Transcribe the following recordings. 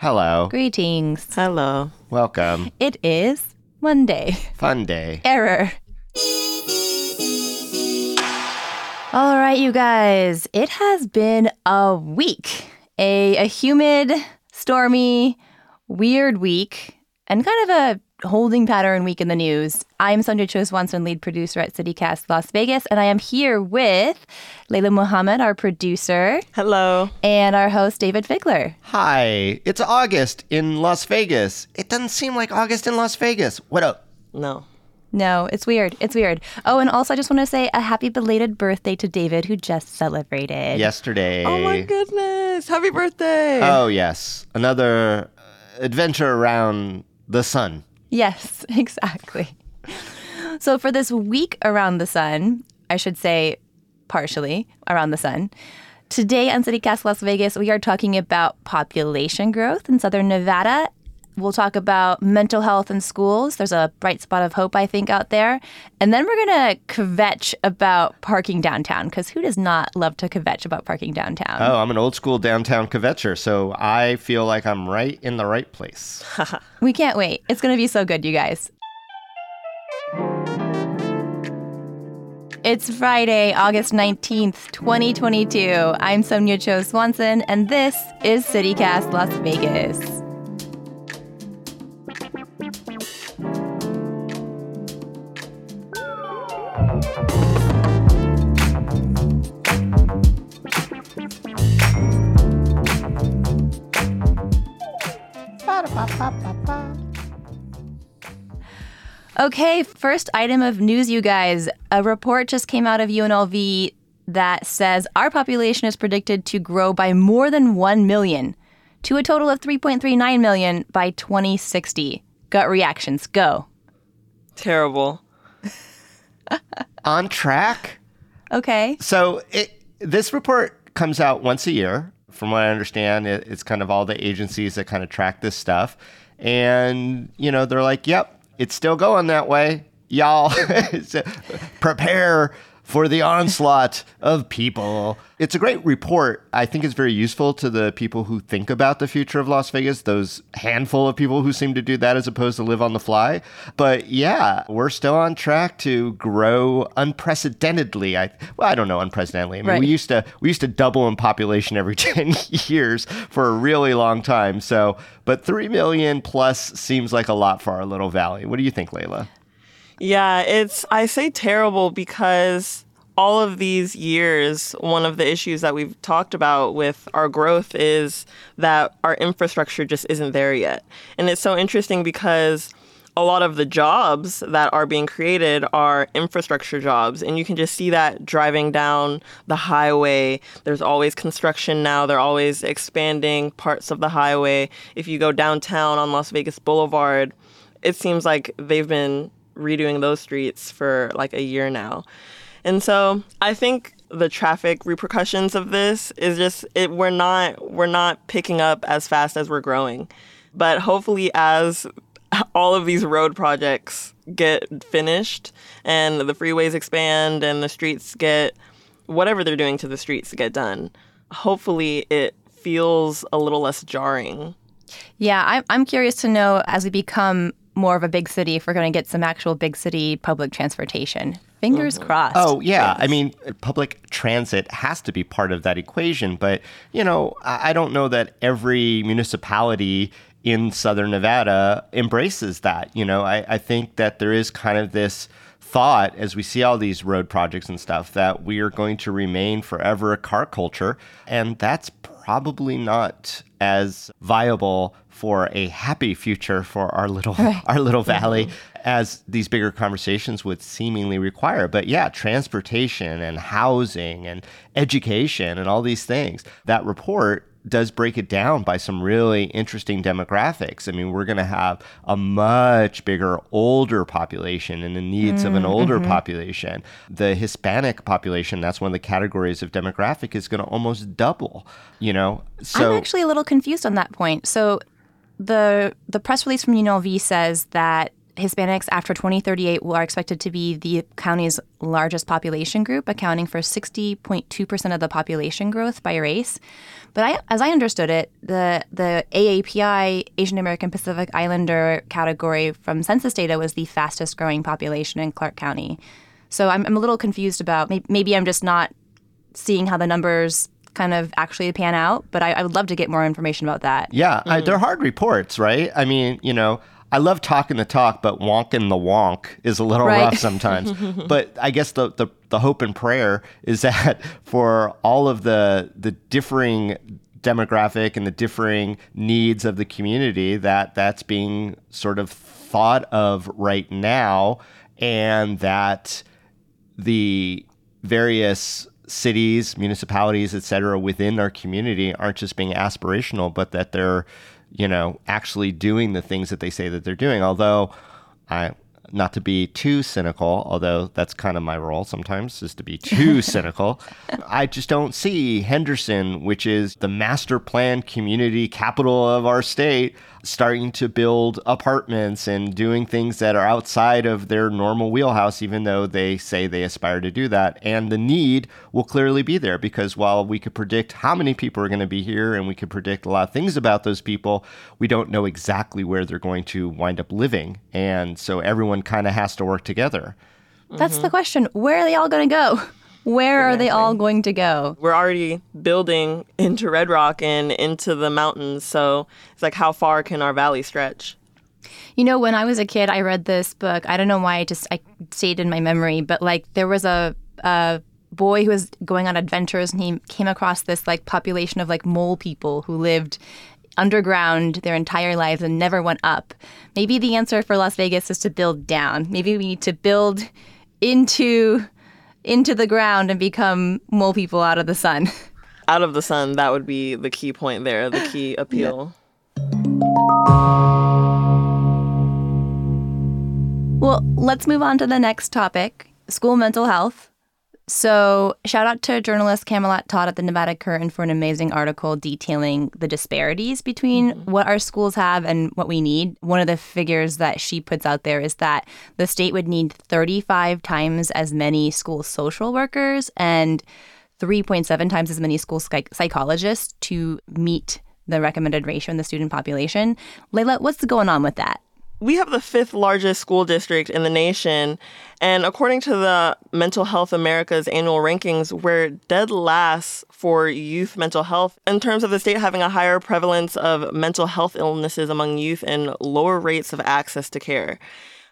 Hello. Greetings. Hello. Welcome. It is Monday. Fun day. Error. All right, you guys. It has been a week. A, a humid, stormy, weird week, and kind of a holding pattern week in the news. I'm Sonja Cho Swanson, lead producer at CityCast Las Vegas, and I am here with Layla Muhammad, our producer, Hello. and our host, Dayvid Figler. Hi. It's August in Las Vegas. It doesn't seem like August in Las Vegas. What up? No. No, it's weird. It's weird. Oh, and also, I just want to say a happy belated birthday to Dayvid, who just celebrated. Yesterday. Oh my goodness. Happy birthday. Oh, yes. Another adventure around the sun. Yes, exactly. So, for this week around the sun, I should say partially around the sun, today on CityCast Las Vegas, we are talking about population growth in southern Nevada. We'll talk about mental health in schools. There's a bright spot of hope, I think, out there. And then we're going to kvetch about parking downtown, because who does not love to kvetch about parking downtown? Oh, I'm an old school downtown kvetcher, so I feel like I'm right in the right place. We can't wait. It's going to be so good, you guys. It's Friday, August 19th, 2022. I'm Sonja Cho Swanson, and this is CityCast Las Vegas. Okay, first item of news, you guys. A report just came out of UNLV that says our population is predicted to grow by more than 1 million to a total of 3.39 million by 2060. Gut reactions, go. Terrible. On track? Okay. So it, this report comes out once a year. From what I understand, it, it's kind of all the agencies that kind of track this stuff. And, you know, they're like, yep, it's still going that way. Y'all, prepare for the onslaught of people. It's a great report. I think it's very useful to the people who think about the future of Las Vegas, those handful of people who seem to do that as opposed to live on the fly. But yeah, we're still on track to grow unprecedentedly. I well, I don't know unprecedentedly. I mean, Right. we used to we used to double in population every 10 years for a really long time. So, but 3 million plus seems like a lot for our little valley. What do you think, Layla? Yeah, it's, I say terrible because all of these years, one of the issues that we've talked about with our growth is that our infrastructure just isn't there yet. And it's so interesting because a lot of the jobs that are being created are infrastructure jobs. And you can just see that driving down the highway. There's always construction now, they're always expanding parts of the highway. If you go downtown on Las Vegas Boulevard, it seems like they've been redoing those streets for like a year now. And so I think the traffic repercussions of this is just it we're not we're not picking up as fast as we're growing. But hopefully as all of these road projects get finished and the freeways expand and the streets get whatever they're doing to the streets get done, hopefully it feels a little less jarring. Yeah, I'm, I'm curious to know as we become more of a big city if we're going to get some actual big city public transportation. Fingers uh-huh. crossed. Oh, yeah. I mean, public transit has to be part of that equation. But, you know, I I don't know that every municipality in Southern Nevada embraces that. You know, I, I think that there is kind of this thought as we see all these road projects and stuff that we are going to remain forever a car culture. And that's probably not as viable for a happy future for our little our little valley as these bigger conversations would seemingly require. But yeah, transportation and housing and education and all these things. That report does break it down by some really interesting demographics. I mean, we're going to have a much bigger older population and the needs of an mm, older mm-hmm. population. The Hispanic population, that's one of the categories of demographic, is going to almost double, you know? So I'm actually a little confused on that point. So the the press release from UNLV says that Hispanics after 2038 are expected to be the county's largest population group, accounting for 60.2% of the population growth by race. But I, as I understood it, the the AAPI Asian American Pacific Islander category from census data was the fastest growing population in Clark County. So I'm, I'm a little confused about maybe I'm just not seeing how the numbers kind of actually pan out. But I, I would love to get more information about that. Yeah, I, mm. they're hard reports, right? I mean, you know, I love talking the talk, but wonking the wonk is a little Right. rough sometimes. but I guess the, the the hope and prayer is that for all of the the differing demographic and the differing needs of the community that that's being sort of thought of right now and that the various cities, municipalities, et cetera, within our community aren't just being aspirational, but that they're, you know, actually doing the things that they say that they're doing. Although, I, not to be too cynical, although that's kind of my role sometimes, is to be too cynical. I just don't see Henderson, which is the master plan community capital of our state, starting to build apartments and doing things that are outside of their normal wheelhouse, even though they say they aspire to do that. And the need will clearly be there because while we could predict how many people are going to be here and we could predict a lot of things about those people, we don't know exactly where they're going to wind up living. And so everyone kind of has to work together. That's the mm-hmm. question. Where are they all going to go? Where are they all going to go? We're already building into Red Rock and into the mountains, so it's like how far can our valley stretch? You know, when I was a kid, I read this book. I don't know why I just I stayed in my memory, but like there was a a boy who was going on adventures and he came across this like population of like mole people who lived underground their entire lives and never went up. Maybe the answer for Las Vegas is to build down. Maybe we need to build into into the ground and become mole people out of the sun. Out of the sun, that would be the key point there, the key appeal. Well, let's move on to the next topic school mental health. So, shout out to journalist Camalot Todd at the Nevada Current for an amazing article detailing the disparities between mm-hmm. what our schools have and what we need. One of the figures that she puts out there is that the state would need 35 times as many school social workers and 3.7 times as many school psych- psychologists to meet the recommended ratio in the student population. Layla, what's going on with that? We have the fifth largest school district in the nation, and according to the Mental Health America's annual rankings, we're dead last for youth mental health in terms of the state having a higher prevalence of mental health illnesses among youth and lower rates of access to care.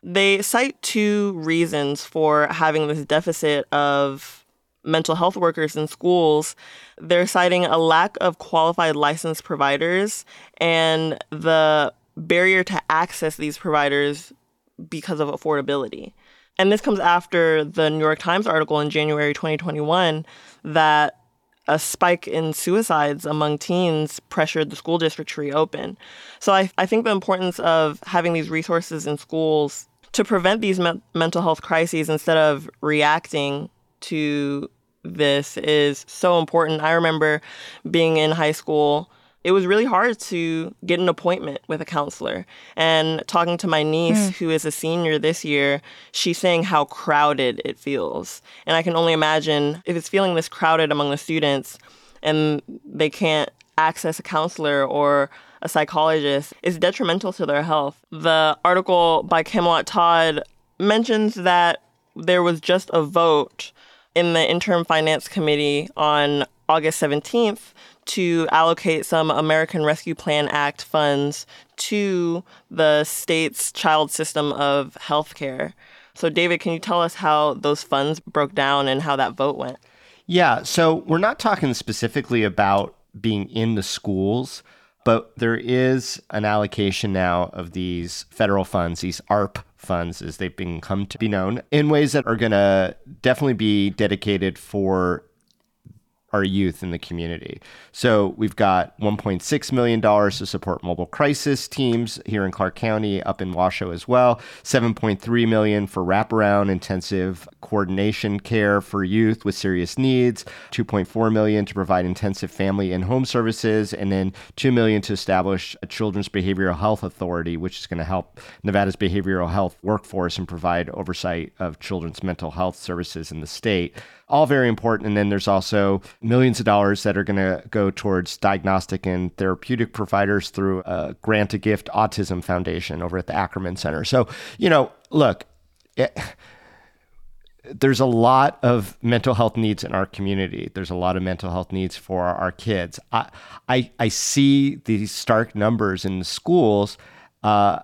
They cite two reasons for having this deficit of mental health workers in schools. They're citing a lack of qualified licensed providers and the barrier to access these providers because of affordability. And this comes after the New York Times article in January 2021 that a spike in suicides among teens pressured the school district to reopen. So I, I think the importance of having these resources in schools to prevent these men- mental health crises instead of reacting to this is so important. I remember being in high school it was really hard to get an appointment with a counselor. And talking to my niece, mm. who is a senior this year, she's saying how crowded it feels. And I can only imagine if it's feeling this crowded among the students and they can't access a counselor or a psychologist, it's detrimental to their health. The article by Camalot Todd mentions that there was just a vote in the interim finance committee on August 17th to allocate some American Rescue Plan Act funds to the state's child system of healthcare. So, Dayvid, can you tell us how those funds broke down and how that vote went? Yeah, so we're not talking specifically about being in the schools, but there is an allocation now of these federal funds, these ARP funds, as they've been come to be known, in ways that are going to definitely be dedicated for our youth in the community. So we've got $1.6 million to support mobile crisis teams here in Clark County, up in Washoe as well. 7.3 million for wraparound intensive coordination care for youth with serious needs. 2.4 million to provide intensive family and home services, and then 2 million to establish a children's behavioral health authority, which is going to help Nevada's behavioral health workforce and provide oversight of children's mental health services in the state all very important. And then there's also millions of dollars that are going to go towards diagnostic and therapeutic providers through a grant a gift autism foundation over at the Ackerman Center. So, you know, look, it, there's a lot of mental health needs in our community. There's a lot of mental health needs for our kids. I, I, I see these stark numbers in the schools. Uh,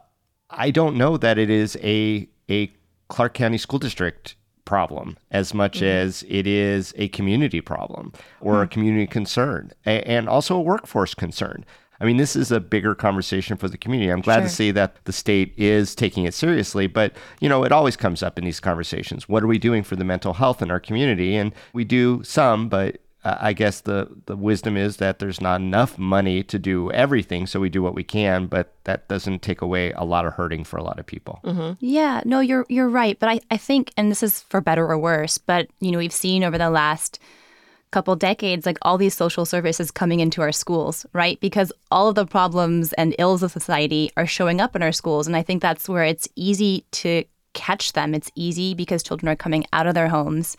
I don't know that it is a a Clark County School District problem as much mm-hmm. as it is a community problem or mm-hmm. a community concern a- and also a workforce concern. I mean, this is a bigger conversation for the community. I'm glad sure. to see that the state is taking it seriously, but you know, it always comes up in these conversations. What are we doing for the mental health in our community? And we do some, but I guess the the wisdom is that there's not enough money to do everything, so we do what we can, but that doesn't take away a lot of hurting for a lot of people. Mm-hmm. Yeah, no, you're you're right, but I I think, and this is for better or worse, but you know we've seen over the last couple decades like all these social services coming into our schools right because all of the problems and ills of society are showing up in our schools and i think that's where it's easy to catch them it's easy because children are coming out of their homes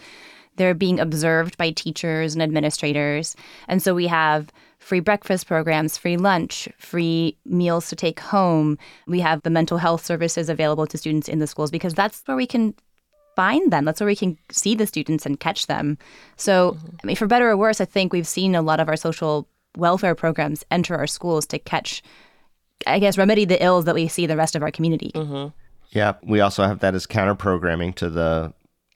they're being observed by teachers and administrators. And so we have free breakfast programs, free lunch, free meals to take home. We have the mental health services available to students in the schools because that's where we can find them. That's where we can see the students and catch them. So, mm-hmm. I mean, for better or worse, I think we've seen a lot of our social welfare programs enter our schools to catch, I guess, remedy the ills that we see in the rest of our community. Mm-hmm. Yeah, we also have that as counter programming to the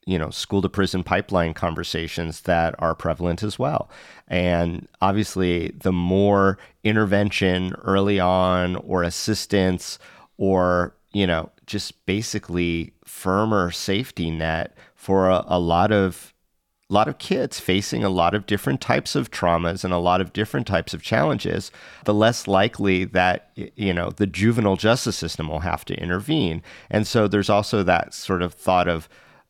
you know school to prison pipeline conversations that are prevalent as well and obviously the more intervention early on or assistance or you know just basically firmer safety net for a, a lot of a lot of kids facing a lot of different types of traumas and a lot of different types of challenges, the less likely that you know the juvenile justice system will have to intervene. And so there's also that sort of thought of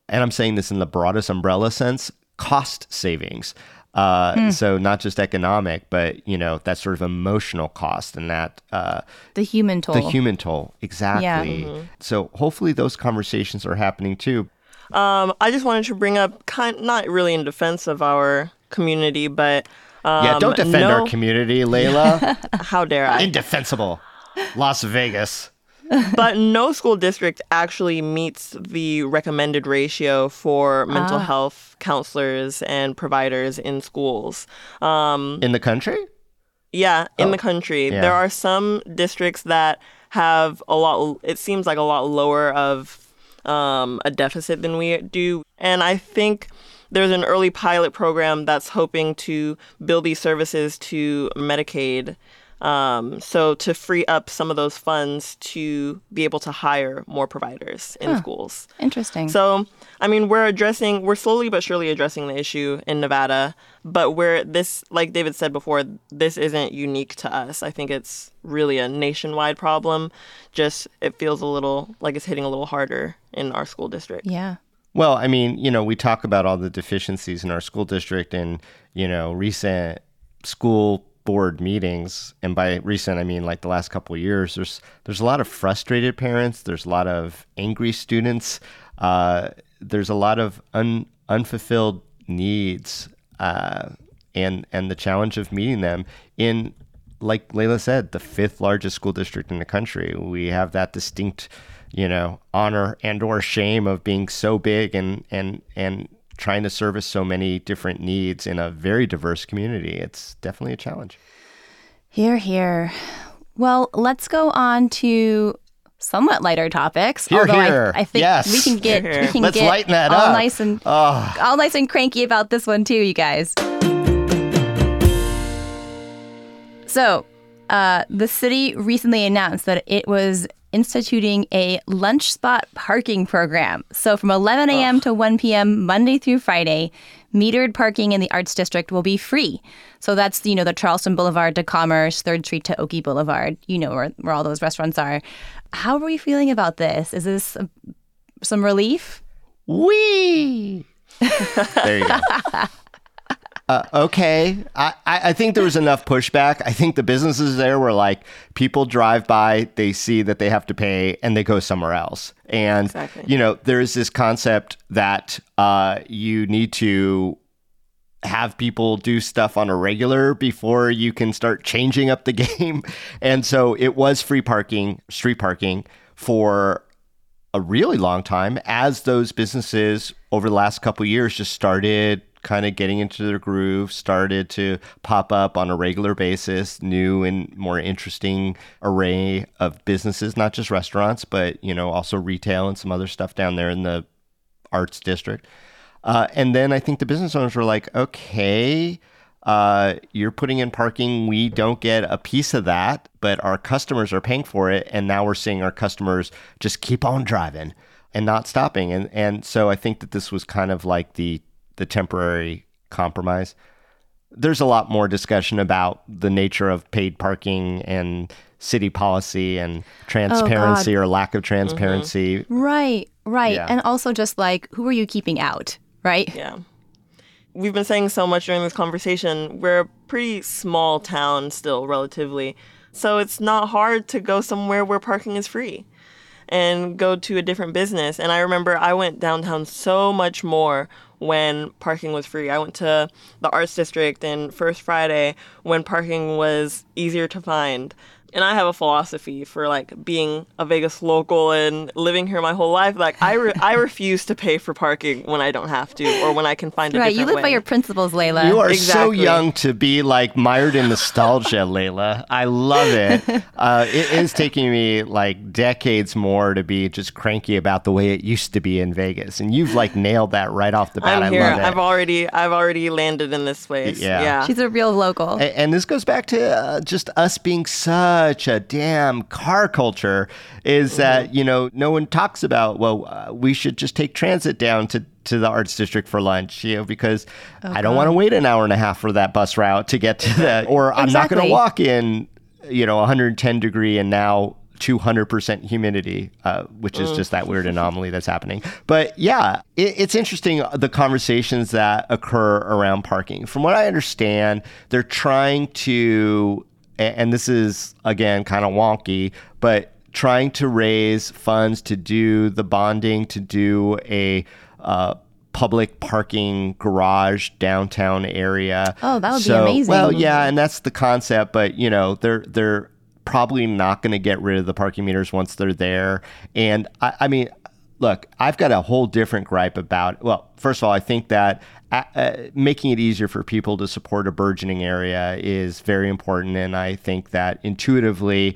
and I'm saying this in the broadest umbrella sense, cost savings. Uh, hmm. So not just economic, but you know that sort of emotional cost and that uh, the human toll. The human toll, exactly. Yeah. Mm-hmm. So hopefully those conversations are happening too. Um, I just wanted to bring up, kind not really in defense of our community, but um, yeah, don't defend no... our community, Layla. How dare I? Indefensible, Las Vegas but no school district actually meets the recommended ratio for mental ah. health counselors and providers in schools. Um, in the country? Yeah, in oh. the country. Yeah. There are some districts that have a lot, it seems like a lot lower of um, a deficit than we do. And I think there's an early pilot program that's hoping to build these services to Medicaid um, so to free up some of those funds to be able to hire more providers in huh. schools. Interesting. So I mean, we're addressing, we're slowly but surely addressing the issue in Nevada, but where this, like Dayvid said before, this isn't unique to us. I think it's really a nationwide problem. Just it feels a little like it's hitting a little harder in our school district. Yeah. Well, I mean, you know, we talk about all the deficiencies in our school district and, you know, recent school board meetings, and by recent I mean like the last couple years, there's there's a lot of frustrated parents, there's a lot of angry students, uh, there's a lot of un, unfulfilled needs, uh, and and the challenge of meeting them in like Layla said, the fifth largest school district in the country. We have that distinct, you know, honor and or shame of being so big and and and trying to service so many different needs in a very diverse community. It's definitely a challenge. Here, here. Well, let's go on to somewhat lighter topics. Here, although here. I, I think yes. we can get here, we can let's get lighten that all up. nice and oh. all nice and cranky about this one too, you guys. So, uh, the city recently announced that it was instituting a lunch spot parking program. So from 11 a.m. to 1 p.m. Monday through Friday, metered parking in the Arts District will be free. So that's you know the Charleston Boulevard to Commerce, Third Street to Oakey Boulevard. You know where where all those restaurants are. How are we feeling about this? Is this uh, some relief? Wee. there you go. Uh, okay, I, I think there was enough pushback. I think the businesses there were like, people drive by, they see that they have to pay, and they go somewhere else. And Exactly. you know, there is this concept that uh, you need to have people do stuff on a regular before you can start changing up the game. And so it was free parking, street parking for a really long time as those businesses over the last couple of years just started kind of getting into their groove, started to pop up on a regular basis, new and more interesting array of businesses, not just restaurants, but you know, also retail and some other stuff down there in the arts district. Uh, and then I think the business owners were like, okay, uh, you're putting in parking. We don't get a piece of that, but our customers are paying for it. And now we're seeing our customers just keep on driving and not stopping. And, and so I think that this was kind of like the, the temporary compromise. There's a lot more discussion about the nature of paid parking and city policy and oh, transparency or lack of mm-hmm. transparency. Right, right. Yeah. And also just like who are you keeping out, right? Yeah. We've been saying so much during this conversation. We're a pretty small town still, relatively. So it's not hard to go somewhere where parking is free and go to a different business. And I remember I went downtown so much more when parking was free. I went to the Arts District and First Friday when parking was easier to find. And I have a philosophy for like being a Vegas local and living here my whole life. Like I, re- I refuse to pay for parking when I don't have to or when I can find a Right. You live by your principles, Layla. You are so young to be like mired in nostalgia, Layla. I love it. Uh, it is taking me like decades more to be just cranky about the way it used to be in Vegas, and you've like nailed that right off the bat. I'm here. I love it. I've already I've already landed in this place. Yeah. Yeah. She's a real local. A- And this goes back to uh, just us being such a damn car culture. Is that you know no one talks about? Well, uh, we should just take transit down to to the arts district for lunch, you know, because I don't want to wait an hour and a half for that bus route to get to that, or I'm not going to walk in, you know, 110 degree and now. 200% humidity, uh, which is just that weird anomaly that's happening. But yeah, it, it's interesting uh, the conversations that occur around parking. From what I understand, they're trying to, and this is again kind of wonky, but trying to raise funds to do the bonding, to do a uh, public parking garage downtown area. Oh, that would be amazing. Well, yeah, and that's the concept, but you know, they're they're probably not going to get rid of the parking meters once they're there. And I, I mean, look, I've got a whole different gripe about. Well, first of all, I think that. Uh, uh, making it easier for people to support a burgeoning area is very important, and I think that intuitively,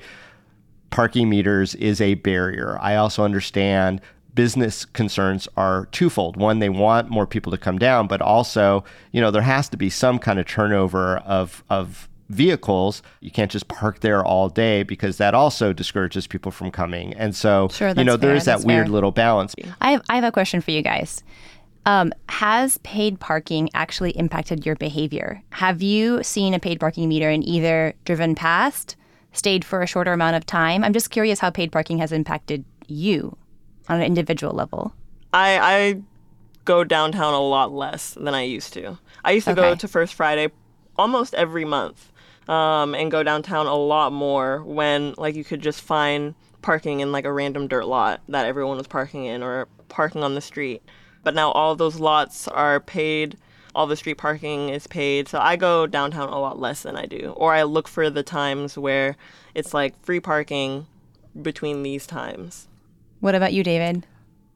parking meters is a barrier. I also understand business concerns are twofold. One, they want more people to come down, but also, you know, there has to be some kind of turnover of of vehicles. You can't just park there all day because that also discourages people from coming. And so, Sure, you know, there fair, is that that's weird fair. little balance. I have, I have a question for you guys. Um, has paid parking actually impacted your behavior? Have you seen a paid parking meter and either driven past, stayed for a shorter amount of time? I'm just curious how paid parking has impacted you on an individual level. I I go downtown a lot less than I used to. I used to go to First Friday almost every month, um, and go downtown a lot more when like you could just find parking in like a random dirt lot that everyone was parking in or parking on the street. But now all those lots are paid. All the street parking is paid, so I go downtown a lot less than I do. Or I look for the times where it's like free parking between these times. What about you, Dayvid?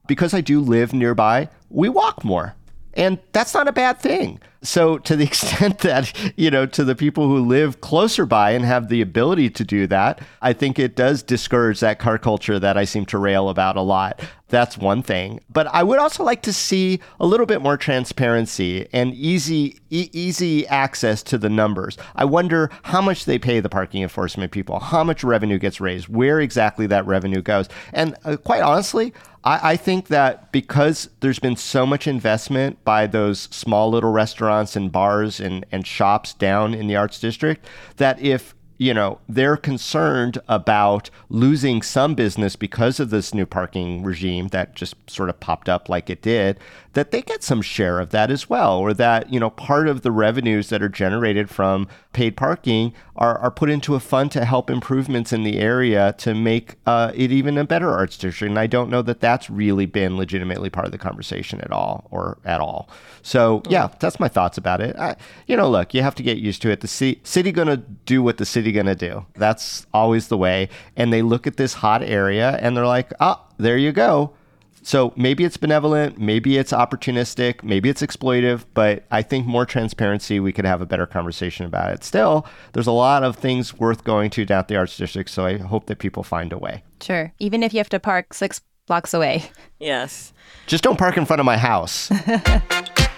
because I do live nearby, we walk more. And that's not a bad thing. So, to the extent that, you know, to the people who live closer by and have the ability to do that, I think it does discourage that car culture that I seem to rail about a lot. That's one thing. But I would also like to see a little bit more transparency and easy e- easy access to the numbers. I wonder how much they pay the parking enforcement people, how much revenue gets raised, where exactly that revenue goes. And uh, quite honestly, I, I think that because there's been so much investment by those small little restaurants and bars and, and shops down in the arts district, that if you know, they're concerned about losing some business because of this new parking regime that just sort of popped up like it did, that they get some share of that as well, or that, you know, part of the revenues that are generated from paid parking are, are put into a fund to help improvements in the area to make uh, it even a better arts district. And I don't know that that's really been legitimately part of the conversation at all or at all. So, yeah, that's my thoughts about it. I, you know, look, you have to get used to it. The city, city going to do what the city going to do. That's always the way. And they look at this hot area and they're like, ah, there you go. So maybe it's benevolent, maybe it's opportunistic, maybe it's exploitive, but I think more transparency, we could have a better conversation about it. Still, there's a lot of things worth going to down at the Arts District, so I hope that people find a way. Sure. Even if you have to park six blocks away. Yes. Just don't park in front of my house.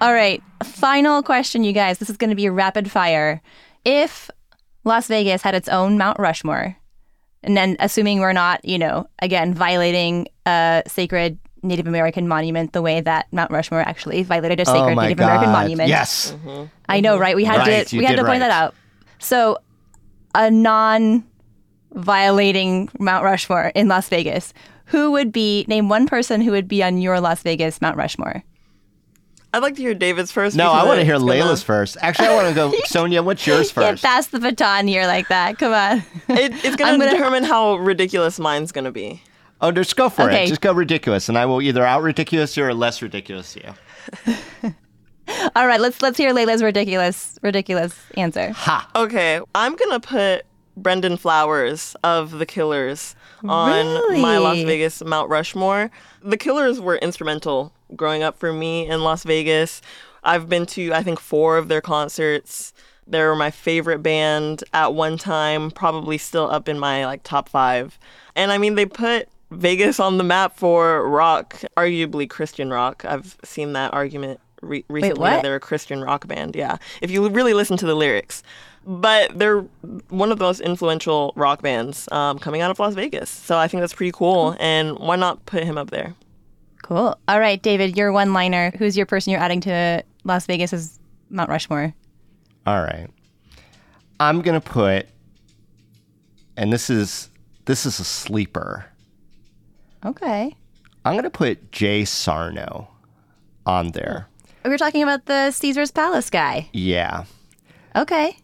All right. Final question, you guys. This is going to be a rapid fire. If Las Vegas had its own Mount Rushmore, and then assuming we're not, you know, again, violating a sacred Native American monument the way that Mount Rushmore actually violated a oh sacred my Native God. American monument. Yes. I know, right? We had Right, to we had to point right. that out. So, a non-violating Mount Rushmore in Las Vegas. Who would be name one person who would be on your Las Vegas Mount Rushmore? I'd like to hear Dayvid's first. No, I want to hear it's gonna- Layla's first. Actually, I want to go, Sonja, what's yours Can't first? pass the baton here like that. Come on. It, it's going I'm to gonna- determine how ridiculous mine's going to be. Oh, just go for Okay. it. Just go ridiculous, and I will either out ridiculous you or less ridiculous you. All right, let's let's hear Layla's ridiculous ridiculous answer. Ha! Okay, I'm gonna put Brandon Flowers of The Killers on my Las Vegas Mount Rushmore. The Killers were instrumental growing up for me in Las Vegas. I've been to I think four of their concerts. They were my favorite band at one time, probably still up in my like top five. And I mean, they put Vegas on the map for rock, arguably Christian rock. I've seen that argument re- recently that they're a Christian rock band. Yeah, if you really listen to the lyrics, but they're one of the most influential rock bands um, coming out of Las Vegas. So I think that's pretty cool. And why not put him up there? Cool. All right, Dayvid, your one liner. Who's your person you're adding to Las Vegas's Mount Rushmore? All right. I'm gonna put, and this is this is a sleeper. Okay. I'm gonna put Jay Sarno on there. We were talking about the Caesar's Palace guy. Yeah. Okay.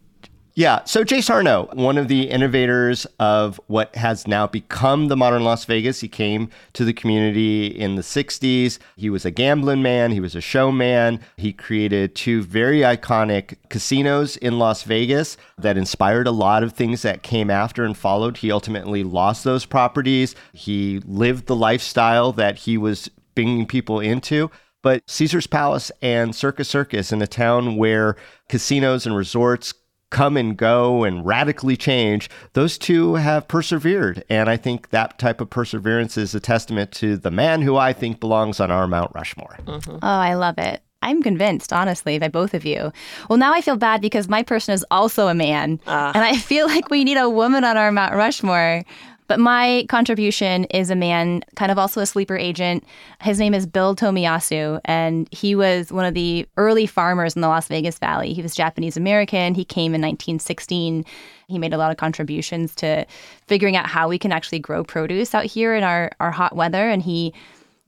Yeah, so Jay Sarno, one of the innovators of what has now become the modern Las Vegas. He came to the community in the 60s. He was a gambling man, he was a showman. He created two very iconic casinos in Las Vegas that inspired a lot of things that came after and followed. He ultimately lost those properties. He lived the lifestyle that he was bringing people into. But Caesar's Palace and Circus Circus in a town where casinos and resorts come and go and radically change, those two have persevered. And I think that type of perseverance is a testament to the man who I think belongs on our Mount Rushmore. Mm-hmm. Oh, I love it. I'm convinced, honestly, by both of you. Well, now I feel bad because my person is also a man. Ah. And I feel like we need a woman on our Mount Rushmore. But my contribution is a man, kind of also a sleeper agent. His name is Bill Tomiyasu, and he was one of the early farmers in the Las Vegas Valley. He was Japanese American. He came in 1916. He made a lot of contributions to figuring out how we can actually grow produce out here in our, our hot weather. And he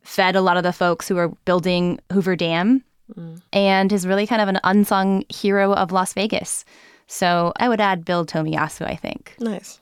fed a lot of the folks who were building Hoover Dam mm. and is really kind of an unsung hero of Las Vegas. So I would add Bill Tomiyasu, I think. Nice.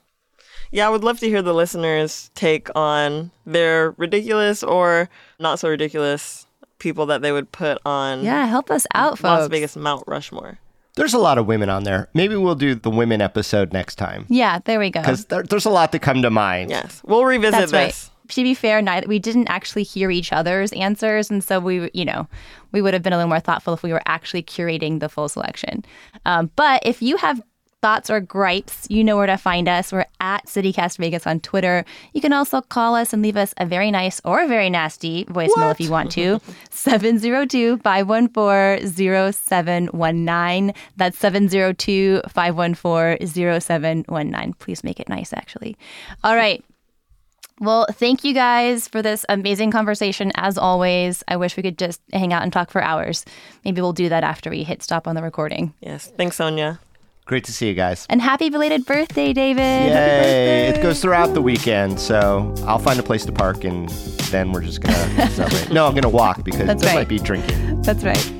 Yeah, I would love to hear the listeners' take on their ridiculous or not so ridiculous people that they would put on Yeah, help us out, folks. Las Vegas Mount Rushmore. There's a lot of women on there. Maybe we'll do the women episode next time Yeah, there we go. because there, there's a lot to come to mind. Yes, we'll revisit That's right. this. to be fair, neither we didn't actually hear each other's answers, and so we, you know, we would have been a little more thoughtful if we were actually curating the full selection. Um, but if you have thoughts or gripes, you know where to find us. We're at CityCast Vegas on Twitter. You can also call us and leave us a very nice or a very nasty voicemail if you want to. 702 514 0719. That's 702 514 0719. Please make it nice, actually. All right. Well, thank you guys for this amazing conversation. As always, I wish we could just hang out and talk for hours. Maybe we'll do that after we hit stop on the recording. Yes. Thanks, Sonja. Great to see you guys. And happy belated birthday, Dayvid. Yay! Happy It goes throughout the weekend, so I'll find a place to park and then we're just gonna celebrate. No, I'm gonna walk because That's right. might be drinking. That's right.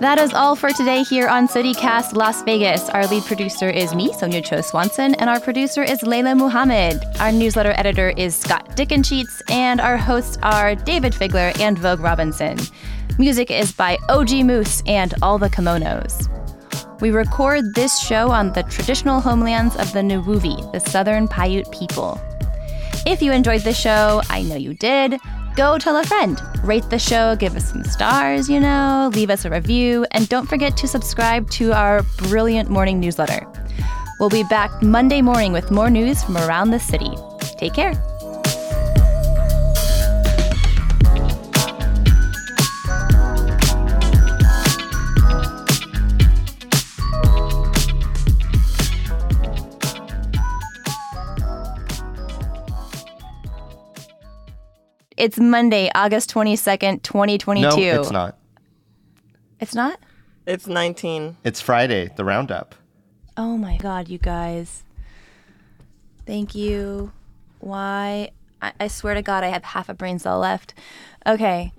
That is all for today here on CityCast Las Vegas. Our lead producer is me, Sonja Cho Swanson, and our producer is Layla Muhammad. Our newsletter editor is Scott Dickensheets, and our hosts are Dayvid Figler and Vogue Robinson. Music is by OG Moose and All the Kimonos. We record this show on the traditional homelands of the Nuwuvi, the Southern Paiute people. If you enjoyed the show, I know you did, go tell a friend. Rate the show, give us some stars, you know, leave us a review, and don't forget to subscribe to our brilliant morning newsletter. We'll be back Monday morning with more news from around the city. Take care. It's Monday, August 22nd, 2022. No, it's not. It's not? It's 19. It's Friday, the roundup. Oh my God, you guys. Thank you. Why? I, I swear to God, I have half a brain cell left. Okay.